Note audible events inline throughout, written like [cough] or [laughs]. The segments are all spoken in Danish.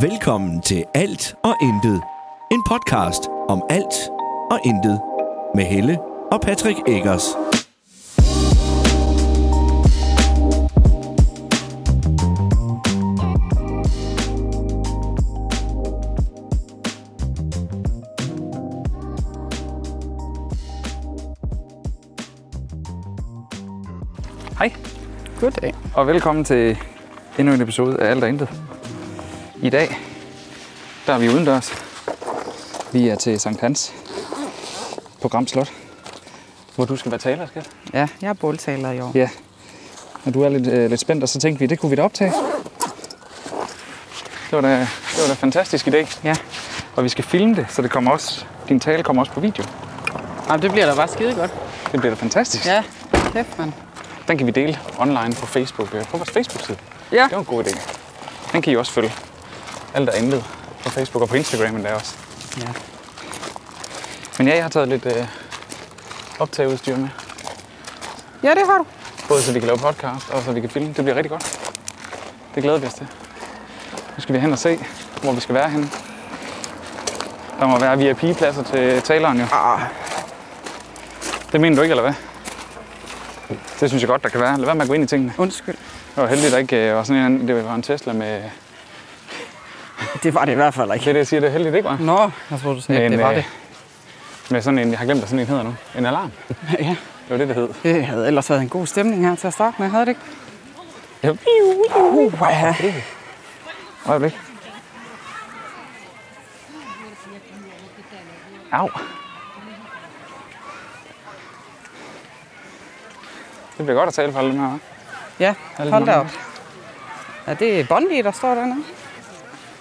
Velkommen til Alt og Intet. En podcast om alt og intet. Med Helle og Patrick Eggers. Hej, Goddag. og velkommen til endnu en episode af Alt og Intet. I dag, der er vi udendørs. Vi er til Sankt Hans på Gram Slot, hvor du skal være taler, skat. Ja, jeg er båltaler i år. Ja, og du er lidt, øh, lidt spændt, og så tænkte vi, det kunne vi da optage. Det var da, det var da fantastisk idé. Ja. Og vi skal filme det, så det kommer også, din tale kommer også på video. Jamen, det bliver da bare skide godt. Det bliver da fantastisk. Ja, kæft, mand. Den kan vi dele online på Facebook, øh, på vores Facebook-side. Ja. Det var en god idé. Den kan I også følge. Alt er intet på Facebook og på Instagram endda også. Ja. Men ja, jeg har taget lidt øh, optageudstyr med. ja, det har du. Både så vi kan lave podcast og så vi kan filme. Det bliver rigtig godt. Det glæder vi os til. Nu skal vi hen og se, hvor vi skal være henne. Der må være VIP-pladser til taleren jo. Ah, Det mener du ikke, eller hvad? Det synes jeg godt, der kan være. Lad være med at gå ind i tingene. undskyld. Det var heldigt, der ikke øh, var sådan en, det var en Tesla med... Det var det i hvert fald Det ikke. er det, jeg siger, det er heldigt, ikke var? Nå, jeg troede, du sagde, at det var øh, det. Med sådan en, jeg har glemt, hvad sådan en hedder nu. En alarm. [laughs] Ja, Det var det, det hed. det havde ellers været en god stemning her til at starte med, havde det ikke? Ja. Uh, ja. Øjeblik. Au. Det bliver godt at tale for alle dem her, hva'? Ja, hold da op. Ja, det er Bondi, der står dernede.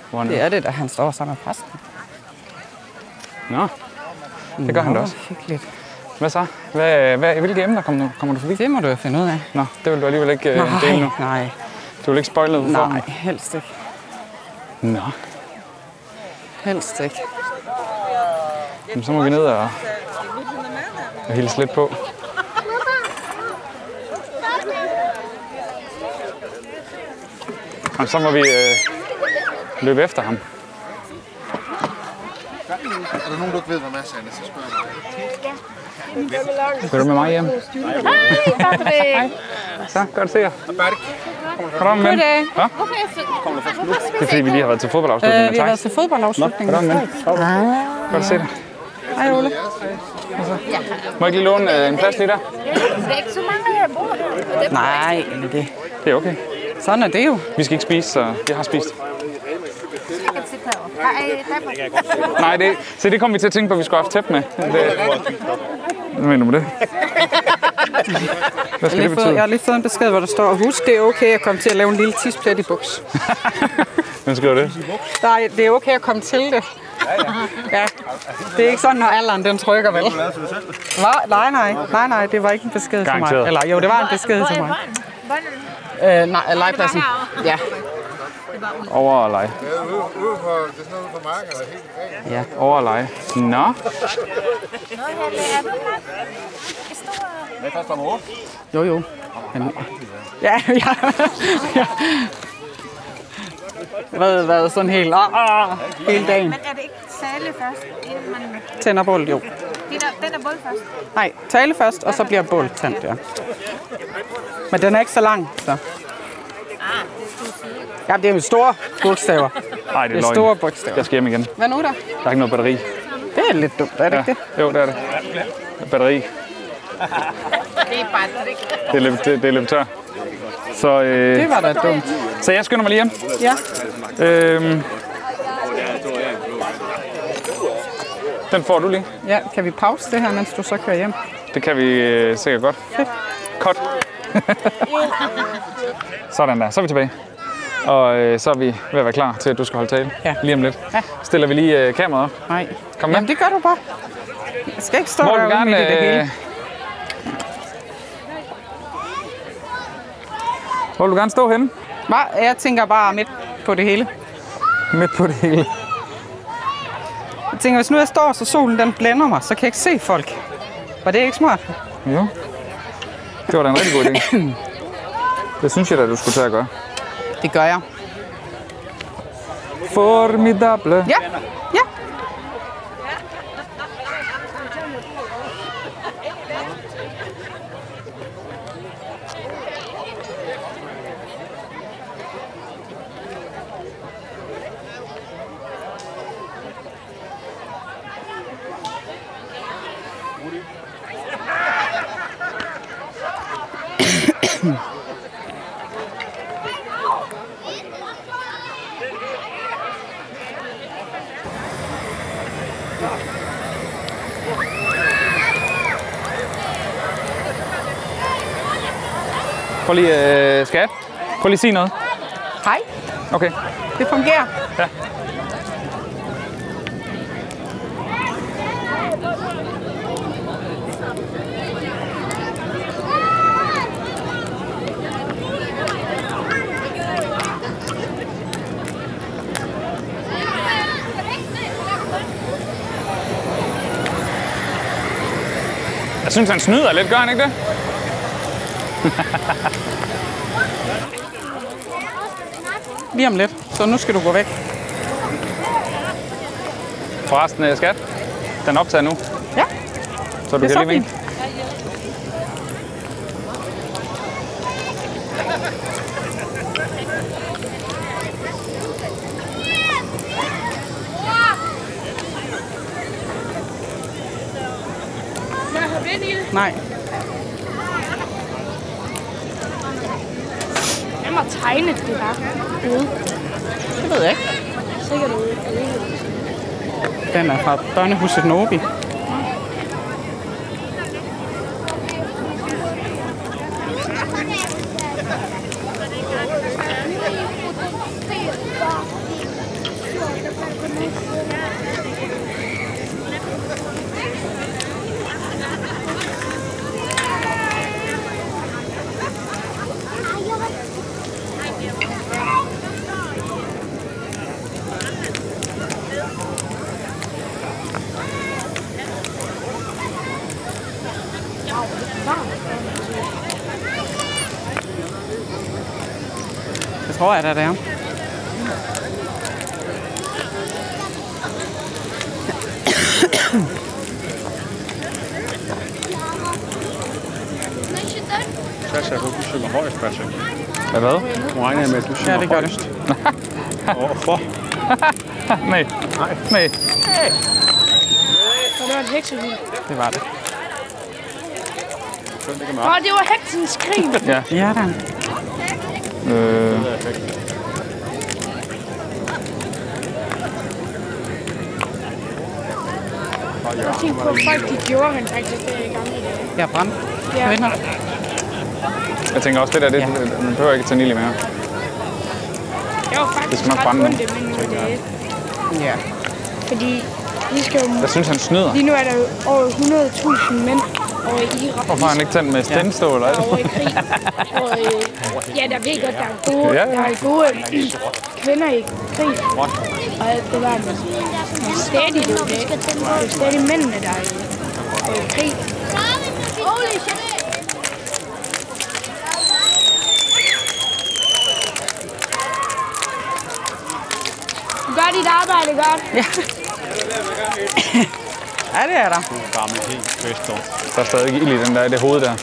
Hvordan? Det er det, der han står sammen med præsten. Nå, det gør han da Nå, også. Hyggeligt. Hvad så? Hvad, hvad, hvilke emner kommer du, kommer du forbi? Det må du jo finde ud af. Nå, det vil du alligevel ikke øh, dele nu. Nej, nej, Du vil ikke spoile noget for nej, helst ikke. Nå, Helst ikke. Jamen, så må vi ned og, og hilse lidt på. Og så må vi øh, løbe efter ham. Er der nogen, du ikke ved, hvad Mads er, så spørger jeg. Vil du med mig hjem? Hej, Så, godt at se jer. Goddag. Goddag. Hva? Det er fordi, vi lige har været til fodboldafslutning Øh, vi har været til fodboldafslutning. Goddag, men. Godt at se dig. Hej, Ole. Må jeg ikke lige låne øh, en plads lige der? Det er ikke så mange, der bor her. Nej, men det, Det er okay. sådan er det jo. Vi skal ikke spise, så jeg har spist. Jeg kan sætte herovre. Nej, Nej, det, se, det kom vi til at tænke på, at vi skulle have haft tæt med. Det, hvad mener du med det? [laughs] Hvad skal Jeg det har, lige fået, jeg betyde? har lige fået en besked, hvor der står, husk, det er okay at komme til at lave en lille tisplet i buks. [laughs] Hvem skriver det? Nej, det er okay at komme til det. Ja, det er ikke sådan, når alderen den trykker, vel? Hva? Nej, nej, nej, nej, det var ikke en besked til mig. Eller jo, det var en besked til mig. Øh, nej, legepladsen. Ja, Over og lege. Ude for, det er sådan noget for marken, eller helt galt. ja. Over og lege. Nå, Jo, jo. Men, ja, ja, [laughs] ja. Hvad, hvad, sådan helt, ah, ah, hele dagen. Men er det ikke sale først, inden man... Tænder bål, jo. Den er, den er både først. Nej, tale først, og så bliver bål tændt, ja. Men den er ikke så lang, så. Ja, det er jo store bogstaver. nej, det Det er er store bogstaver. Jeg skal hjem igen. Hvad nu der? Der er ikke noget batteri. Det er lidt dumt, er det Ja. ikke det? Jo, det er det. Batteri. Det er bare ikke. Det er løbet, det, det er løbet tør. Så, øh, Det var da dumt. så jeg skynder mig lige hjem. Ja. Øhm, den får du lige. ja, kan vi pause det her, mens du så kører hjem? Det kan vi øh, sikkert godt. Cut. [laughs] Sådan der, så er vi tilbage. Og øh, så er vi ved at være klar til, at du skal holde tale. Ja. Lige om lidt. Ja. Stiller vi lige øh, kameraet op. Nej. Kom med. Jamen, det gør du bare. Jeg skal ikke stå du derude gerne... midt i det Øh, hele. hvor vil du gerne stå henne? Hva? Jeg tænker bare midt på det hele. Midt på det hele. Jeg tænker, hvis nu jeg står, så solen den blænder mig, så kan jeg ikke se folk. Var det ikke smart? Jo. Det var da en rigtig god idé. [coughs] Det synes jeg da, du skulle tage at gøre. Det gør jeg. Formidable. Ja, ja. Prøv lige, øh, skat. Prøv lige at sige noget. Hej, Okay. det fungerer. Ja. Jeg synes, han snyder lidt, gør han ikke det? [laughs] Lige om lidt, så nu skal du gå væk. Forresten, øh, skat. Den optager nu, Ja, så du det er kan så lige vinke. fint. Nej, Tegnet det her? Ude. det ved jeg ikke. Sikkert ude. Den er fra børnehuset Nobi. Tror jeg da, det er. Sasha, du synger højst, Patrick. Ja, hvad? Nu regner jeg med, at du synger Ja, det gør højst. det. Hvorfor? [laughs] Nej. Nej. Og det var et heksehund. Det var det. Åh, det var heksens skrin. Ja. Ja, da. Øh, Jeg tænkte på, at folk de gjorde han faktisk det i gamle dage. Jeg er brændt. Ja. Jeg venter. jeg tænker også, det der, det, Ja. man behøver ikke tage Nili mere. Jeg var faktisk Det skal nok brænde nu. ondt af mine dage. Ja. Fordi vi skal jo... Jeg synes, han snyder. Lige nu er der jo over 100.000 mænd over i Irak. Hvorfor har han ikke tændt med eller alt? over i krig. Og, øh, ja, der ved godt, der er gode, Ja, ja, ja. der er gode øh, kvinder i krig. Og alt det der, men, stadig det, det, er stadig mændene, der er i, i krig. Du gør dit arbejde godt. Ja, [laughs] det er der. Gammel helt kvæstor. Der er stadig ild i den der, i det hoved der.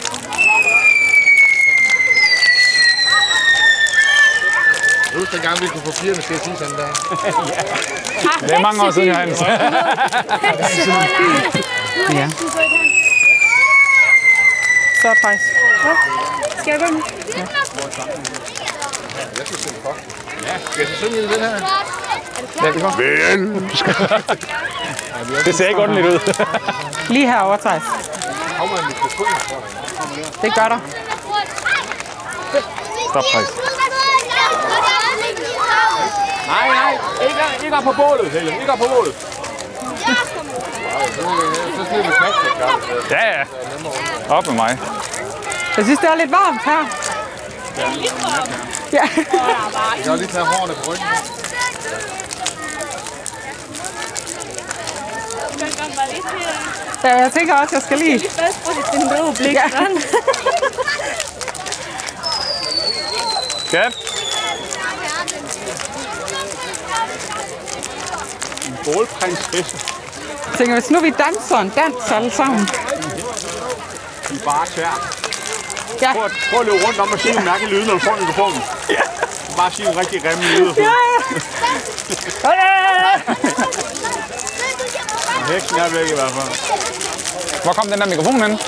Husk dengang, vi kunne få pigerne til at sige sådan der. Det er mange år siden, Johannes. Ja. Så er Thijs. Skal jeg gå nu? Jeg skal synge for. Ja. Skal jeg så synge i den her? Ja, det, ser ikke ordentligt ud. Lige herovre, Thijs. Det gør der. Stop, Thijs. Nej, nej. Ikke, ikke op på bålet, Helle. Ikke op på bålet. Ja, ja. Op med mig. Jeg synes, det er lidt varmt her. Ja. Jeg har lige taget hårene på ryggen. Ja. Jeg tænker også, jeg skal lige... Ja. Skat? Bålprinsesse. Jeg tænker, hvis nu vi danser en dans alle sammen. I bare tær. Ja, Prøv, at- prøv at løbe rundt om og sige nogle mærkelige lyde, når du får mikrofonen. Ja. Bare sige en rigtig grimme lyde. ja, [laughs] ja. Heksen er væk i hvert fald. Hvor kom den der mikrofon hen?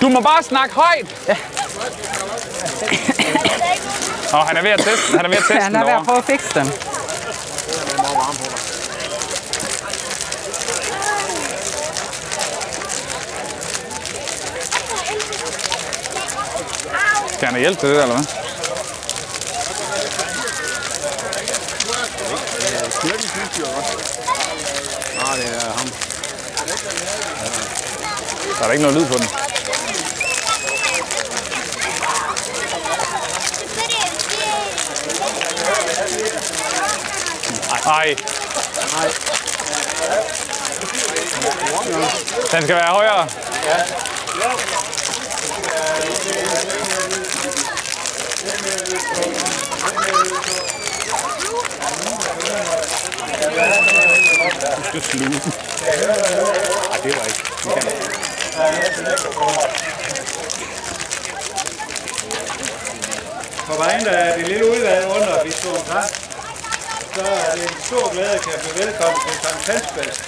Du må bare snakke højt. Ja. Og han er ved at teste, han er ved at teste Han er ved at prøve at fikse den. Skal han have hjælp til det, eller hvad? Nej, det er ham. Der er da ikke noget lyd på den. Nej. Den skal være højere. Er. Nej, det var ikke. På vegne af det lille udvalg under Biston Kraft, så er det en stor glæde at kan blive velkommen til Sankt Hansfest.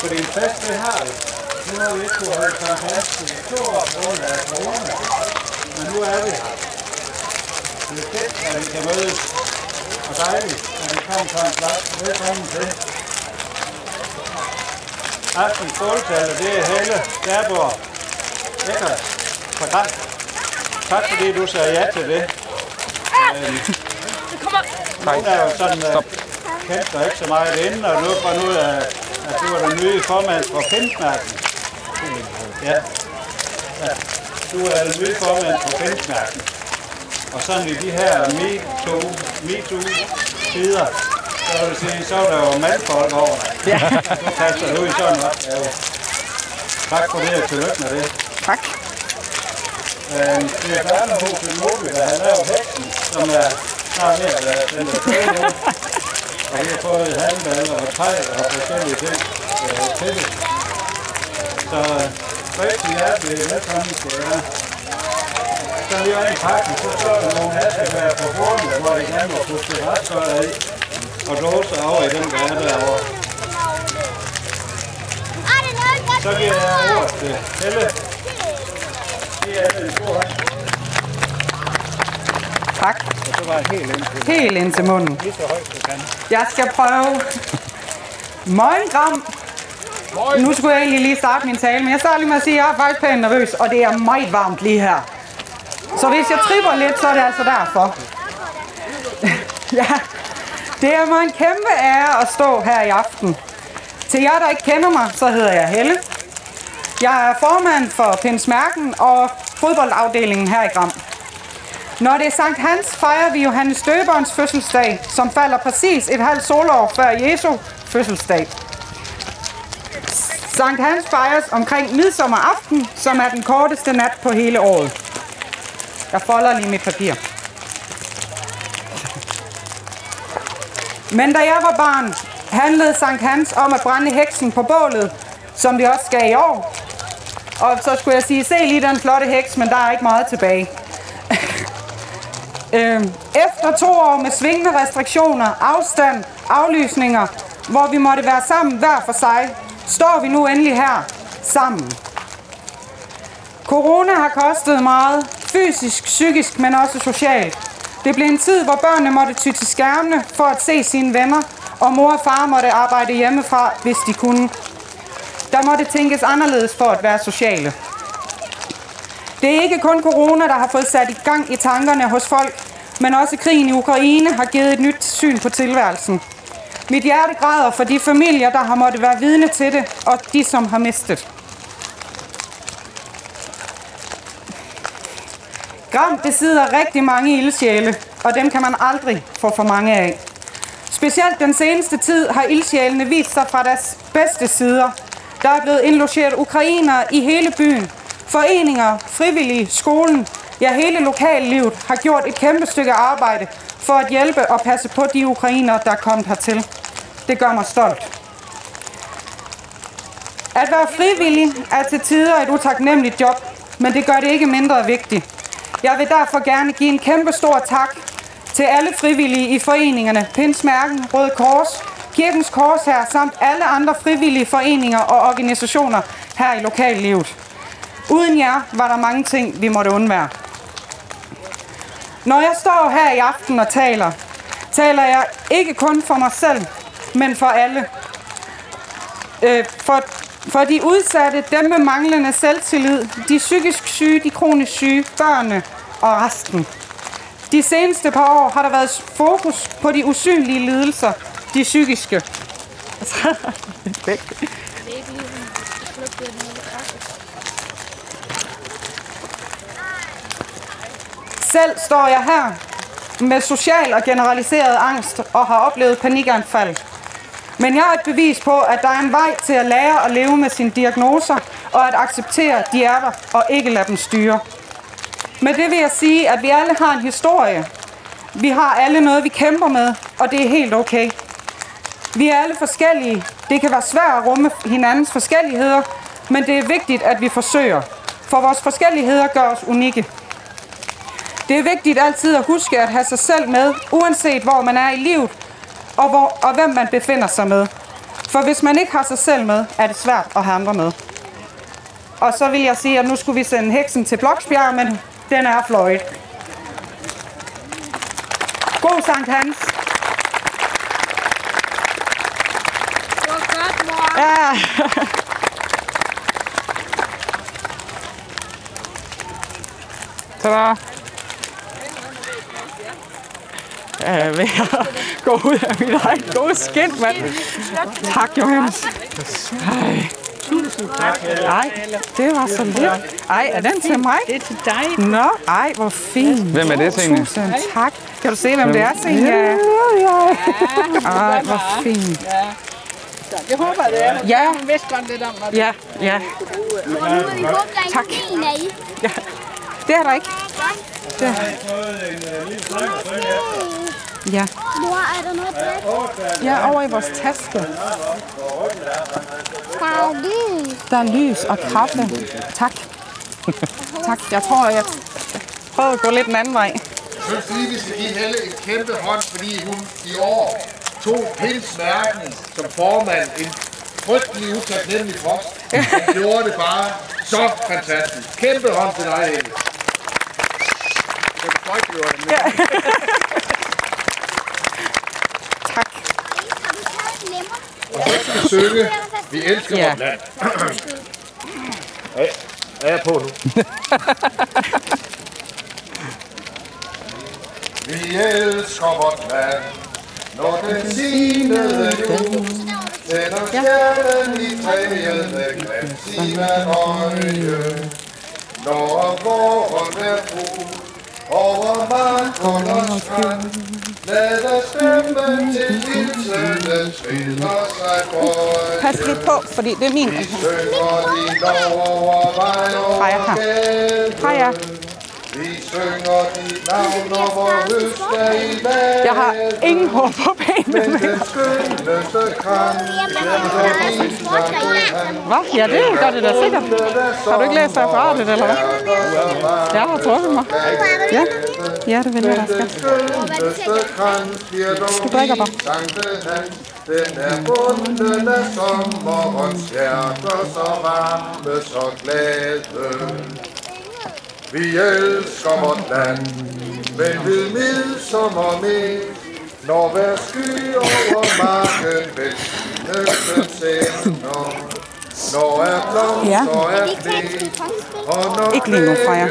Fordi en fest, vi har vi. Nu har vi ikke kunnet holde Sankt Hans i to år på grund af corona. Men nu er vi her. Det er fedt, at vi kan mødes. Og dejligt, at vi kommer fra en plads. Velkommen til. Aftens skåltaler, det er Helle Derborg Eckert fra Grand. Tak fordi du sagde ja til det. Øhm, Nogle er jo sådan, uh, kendte dig ikke så meget inden, og nu fandt ud af, at du var den nye formand for Pinsmærken. Ja. ja. Du er den nye formand for Pinsmærken. Og sådan i de her MeToo, MeToo-tider, så vil sige, så er der jo mandfolk over. Ja. [laughs] Kaster du i sådan noget. Ja. Tak for det, og tillykke med det. Tak. Øh, det er børnehuset Moby, der har lavet heksen, som er snart ved at være den er død nu. Og vi har fået handballer og træ og forskellige ting øh, til det. Så øh, rigtig hjertelig velkommen til jer. Så lige ind i pakken, så står der nogle askebær på bordet, hvor det gerne må putte restgøjer i. Og dåser over i den, der er derovre. Så giver jeg ordet til Helle. Det er. Tak. Og så var helt ind til Helt ind til munden. lige så højt du kan. Jeg skal prøve. Møgengram. Nu skulle jeg egentlig lige starte min tale, men jeg starter lige med at sige, at jeg er faktisk pænt nervøs, og det er meget varmt lige her. Så hvis jeg tripper lidt, så er det altså derfor. [laughs] ja, det er mig en kæmpe ære at stå her i aften. Til jer, der ikke kender mig, så hedder jeg Helle. Jeg er formand for Pinsmærken og fodboldafdelingen her i Gram. Når det er Sankt Hans, fejrer vi Johannes Døberens fødselsdag, som falder præcis et halvt solår før Jesu fødselsdag. Sankt Hans fejres omkring midsommeraften, som er den korteste nat på hele året. Jeg folder lige mit papir. Men da jeg var barn, handlede Sankt Hans om at brænde heksen på bålet, som det også skal i år. Og så skulle jeg sige, se lige den flotte heks, men der er ikke meget tilbage. [laughs] Øhm, efter to år med svingende restriktioner, afstand, aflysninger, hvor vi måtte være sammen hver for sig, står vi nu endelig her sammen. Corona har kostet meget, fysisk, psykisk, men også socialt. Det blev en tid, hvor børnene måtte ty til skærmene for at se sine venner, og mor og far måtte arbejde hjemmefra, hvis de kunne. Der måtte tænkes anderledes for at være sociale. Det er ikke kun corona, der har fået sat i gang i tankerne hos folk, men også krigen i Ukraine har givet et nyt syn på tilværelsen. Mit hjerte græder for de familier, der har måttet være vidne til det, og de, som har mistet. Gram besidder rigtig mange ildsjæle, og dem kan man aldrig få for mange af. Specielt den seneste tid har ildsjælene vist sig fra deres bedste sider. Der er blevet indlogeret ukrainere i hele byen. Foreninger, frivillige, skolen. Ja, hele lokallivet har gjort et kæmpe stykke arbejde for at hjælpe og passe på de ukrainere, der er kommet hertil. Det gør mig stolt. At være frivillig er til tider et utaknemmeligt job, men det gør det ikke mindre vigtigt. Jeg vil derfor gerne give en kæmpe stor tak til alle frivillige i foreningerne, Pinsmærken, Røde Kors, Kirkens Kors her, samt alle andre frivillige foreninger og organisationer her i lokallivet. Uden jer var der mange ting, vi måtte undvære. Når jeg står her i aften og taler, taler jeg ikke kun for mig selv, men for alle. Øh, for, for de udsatte, dem med manglende selvtillid, de psykisk syge, de kronisk syge, børnene og resten. De seneste par år har der været fokus på de usynlige lidelser, de psykiske. Selv står jeg her med social og generaliseret angst og har oplevet panikanfald. Men jeg er et bevis på, at der er en vej til at lære at leve med sine diagnoser og at acceptere, at de er der og ikke lade dem styre. Med det vil jeg sige, at vi alle har en historie. Vi har alle noget, vi kæmper med, og det er helt okay. Vi er alle forskellige. Det kan være svært at rumme hinandens forskelligheder, men det er vigtigt, at vi forsøger. For vores forskelligheder gør os unikke. Det er vigtigt altid at huske at have sig selv med, uanset hvor man er i livet, og, hvor, og hvem man befinder sig med. For hvis man ikke har sig selv med, er det svært at have andre med. Og så vil jeg sige, at nu skulle vi sende heksen til Bloksbjerg, men den er fløjet. God Sankt Hans. Det var godt, mor. Ja. [laughs] Tada. Jeg er ved at gå ud af mit eget gode skin, mand. Tak, Johannes. Ej. Ej, det var så lidt. Ej, er den til mig? Det er til dig. Nå, ej, hvor fint. Hvem er det, Signe? Tusind tak. Kan du se, hvem det er, Signe? Ja, ja. Ej, hvor fint. Så det håber jeg, det er. Ja. Hun vidste godt lidt om, hvad det Ja, ja. Der er Tak. ja. Det er der ikke. Det. Ja. Mor, er der noget ja, over i vores taske. Der er lys. Der er lys og kaffe. Tak. [laughs] tak. Jeg tror, jeg prøver at gå lidt den anden vej. Jeg synes lige, vi skal give Helle en kæmpe hånd, fordi hun i år tog pinsmærken som formand. En frygtelig utaknemmelig post. Hun gjorde det bare så fantastisk. Kæmpe hånd til dig, Helle. Tak. En lemmer? Og så skal vi synge, vi elsker Ja. vort land. Ja, er jeg på nu? [laughs] vi elsker vort land, når den sinede jord tænder stjernen i træet med glans i hvert øje. Når våren er fuld over markernes strand, Pas lidt på, fordi det er min. Vej og Freja her. Jeg har ingen hår på benene. Er derhjemme. Hvad? Ja, det gør det da sikkert. Har du ikke læst referatet, eller hvad? Jeg har trukket mig. Ja, ja det vil jeg da skal. Du drikker bare. Den er bunden af sommerens hjerter, så varme, så glade. Vi elsker vort land, men ved midsommer med, når hver sky over marken velsignelsen sender. Når er blomster er blæst, og når Ikke lige nu, Freja.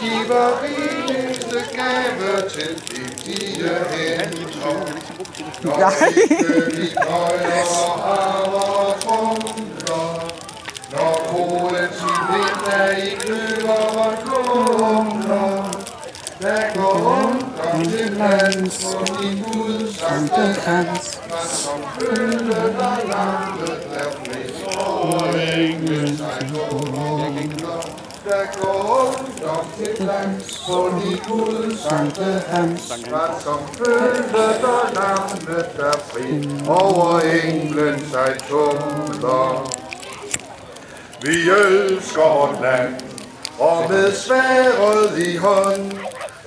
giver rigeste gave til giftige hænder. Når vi nøgler har vores trumler, når koden der i kløver og kumler, der går rundt om til lands, som din Gud sankte hans, og som følgen af landet er flest. over englen sig kumler, der går rundt om til dans på de Gud, Sankte Hans. Hvad som følte der lammet der fri over englen sig tumler. Vi elsker vort land, og med sværet i hånd,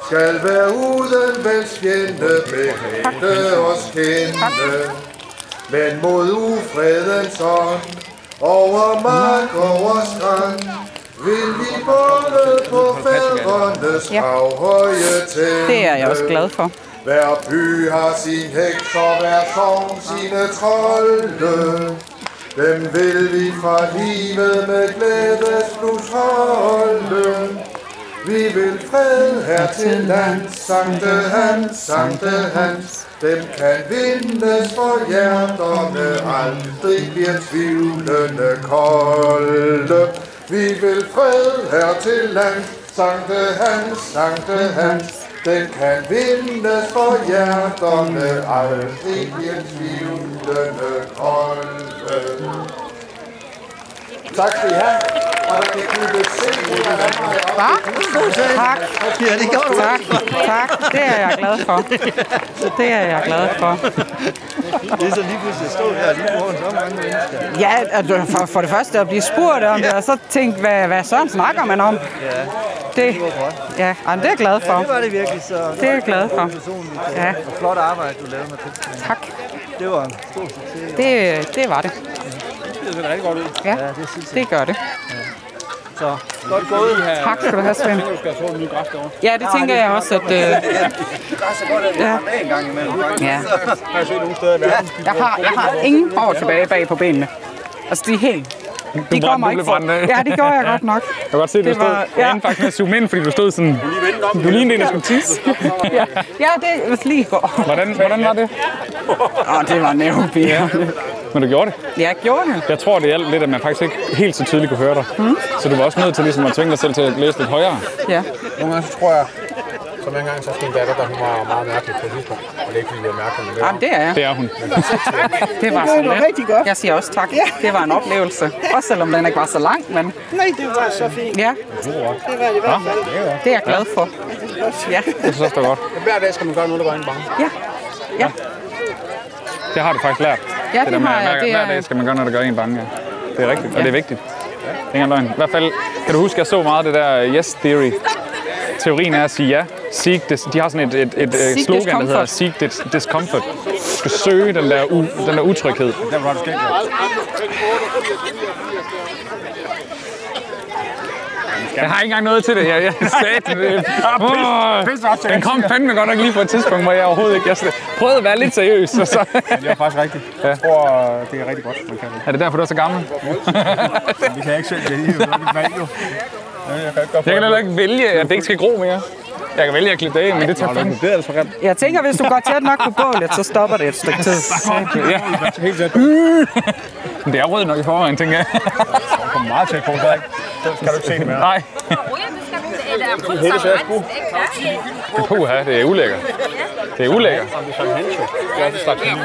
skal være uden vens fjende behænde os kende. Men mod ufredens ånd, over mark, over strand, vil vi både på fædrenes Ja. gravhøje tænde. Det er jeg også glad for. Hver by har sin heks, og hver sogn sine trolde. Dem vil vi fra livet med glædesblus holde. Vi vil fred her til land, Sankte Hans, Sankte Hans. Dem kan vindes for hjerterne, aldrig bliver tvivlende kolde. Vi vil fred her til land, Sankte Hans, Sankte Hans. Den kan vindes for hjerterne, aldrig bliver tvivlende kolde. Tak skal I have. Hva? Tak. Ja, det går Tak, tak. Det er jeg glad for. Det er jeg glad for. Det er så lige pludselig at stå her lige foran så mange mennesker. Ja, altså, for, for det første at blive spurgt om det, og så tænke, hvad, hvad søren snakker man om? Ja, Det, ja, jamen, det er jeg glad for. det var det virkelig. Så Det er jeg glad for. Ja. Og flot arbejde, du lavede med det. Tak. Det var en stor succes. Det, det var det. Det ser rigtig godt ud. Ja, Ja, det synes jeg. det gør det. Så godt gået. Tak skal du have, Svend. Ja, det tænker jeg også, at... Øh, Det gør så godt, at vi har med en gang imellem. ja. Har jeg set nogle steder i verden. Jeg har, jeg har ingen hår tilbage bag på benene. Altså, de er helt... De kommer du ikke for... Ja, det gjorde jeg godt nok. Jeg kan godt se, at du Det stod... var- Ja. ja. Jeg faktisk med at zoome ind, fordi du stod sådan... Du lignede en, der skulle tisse. Ja, ja det var lige går. Hvordan, hvordan var det? Åh, det var nervepirrende. Men du gjorde det. Jeg gjorde det. Jeg tror, det hjalp lidt, at man faktisk ikke helt så tydeligt kunne høre dig. Mm. Så du var også nødt til ligesom at tvinge dig selv til at læse lidt højere. Ja. Nogle gange så tror jeg, som en gang så min datter, der hun var meget mærkelig på et tidspunkt. Og det er ikke fordi, jeg mærker, men det Jamen, det er jeg. Det er hun. [laughs] Det var så let. rigtig godt. Jeg siger også tak. Det var en oplevelse. Også selvom den ikke var så lang, men Nej, det var så fint. ja, Det var det i hvert fald. det er jeg glad for. Ja, Jeg synes det var godt. Hver dag skal man gøre noget, der går ind bange. ja, ja. Det har du faktisk lært. Ja, det det der har at jeg. hver, Det hver er- dag skal man gøre noget, der gør en bange. Ja. Det er rigtigt, og det er vigtigt. Det er engang løgn. I hvert fald, kan du huske, jeg så meget det der yes theory. Teorien er at sige ja. Seek dis, de har sådan et, et, et, et Seek slogan, der hedder discomfort. seek dis, discomfort. Du skal søge den der, u, den der utryghed. Jeg har ikke engang noget til det. Jeg, jeg sagde det. [laughs] Oh, den kom fandme godt nok lige på et tidspunkt, hvor jeg overhovedet ikke... Jeg prøvede at være lidt seriøs, og så... [laughs] Det er faktisk rigtigt. Jeg tror, det er rigtig godt, man kan det. Er det derfor, du er så gammel? [laughs] Vi kan ikke selv vælge, er Jeg kan heller ikke vælge, at det ikke skal gro mere. Jeg kan vælge at klippe det af, men det tager fandme. Det er altså for grimt. Jeg tænker, hvis du går tæt nok på bålet, så stopper det et stykke tid. Ja. Helt tæt. Men det er rød nok i forvejen, tænker jeg. Du kommer meget tæt på, så skal du ikke se det mere. Nej. Puha, det er ulækkert. Det er ulækkert. Det er også en slags hende.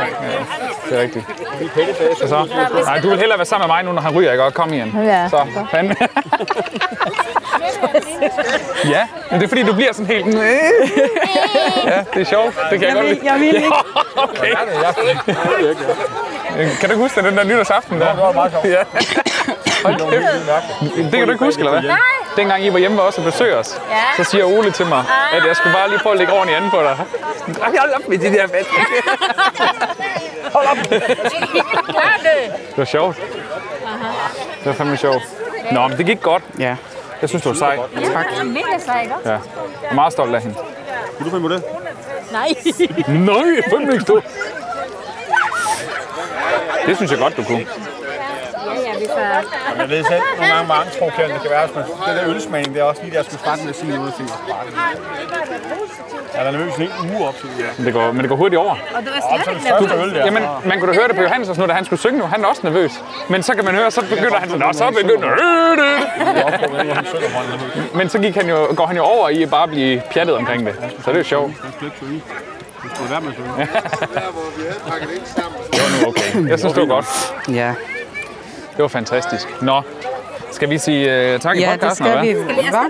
Det er rigtigt. Så, så. Nej, du vil hellere være sammen med mig nu, når han ryger, ikke? Og kom igen. Ja. Så, fandme. [laughs] ja, men det er fordi, du bliver sådan helt... Ja, det er sjovt. Det kan jeg, Jeg godt vil, lide. jeg vil ikke. [laughs] Okay. Kan du ikke huske den der nytårsaften der? Det var meget sjovt. Ja. Det kan du ikke huske, eller hvad? Nej. Dengang I var hjemme også og besøgte os, så siger Ole til mig, at jeg skulle bare lige prøve at lægge i anden på dig. Ej, hold op med de der fest. Hold op. Det var sjovt. Det var fandme sjovt. Nå, men det gik godt. Ja. Jeg synes, du var sej. Tak. Mega sej, ikke? Ja. Jeg er meget stolt af hende. Vil du finde på det? Nej. Nej, fandme ikke stå. Det synes jeg godt, du kunne. Får... Jeg ved selv, nogle gange, hvor angstprovokerende det kan være. Man, det der ølsmagning, det er også lige der, jeg skulle starte med at sige noget til. Jeg er nervøs en hel uge op til det. Ja. Det går, men det går hurtigt over. Og du er slet ikke øl der. Jamen, man kunne da høre det på Johannes også nu, da han skulle synge nu. Han er også nervøs. Men så kan man høre, så begynder han sådan, og så begynder Men så gik han jo, går han jo over i at bare blive pjattet omkring det. Så det er jo sjovt. Du skal være med at synge. [laughs] Der, hvor vi havde pakket ind sammen. Det var nu okay. Jeg synes, det var godt. Ja, Det var fantastisk. Nå, skal vi sige uh, tak i ja det podcasten, skal eller vi. hvad? Hvad?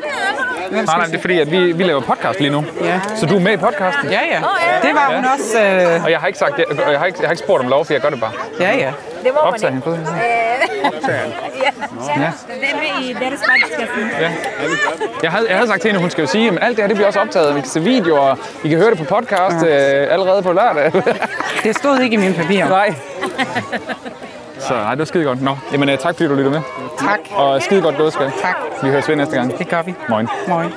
Hvem Nej, nej, det er fordi, at vi, vi laver podcast lige nu. Ja. Så du er med i podcasten? Ja, ja. Det var hun Ja. også. Øh, Og jeg har ikke sagt, jeg, jeg, har ikke, jeg har ikke spurgt om lov, for jeg gør det bare. ja, ja. Det må man Optager ikke. hende på det. [laughs] Ja. Ja. Det er med i deres podcast. Ja. Jeg havde, jeg havde sagt til hende, at hun skal jo sige, at alt det her det bliver også optaget. Vi kan se videoer, og I kan høre det på podcast øh, allerede på lørdag. Det stod ikke i mine papirer. nej. [laughs] Så nej, det var skide godt. Nå, jamen, øh, tak fordi du lyttede med. Tak. Og skide godt gået. Tak. Vi høres ved næste gang. Det gør vi. Moin. Moin.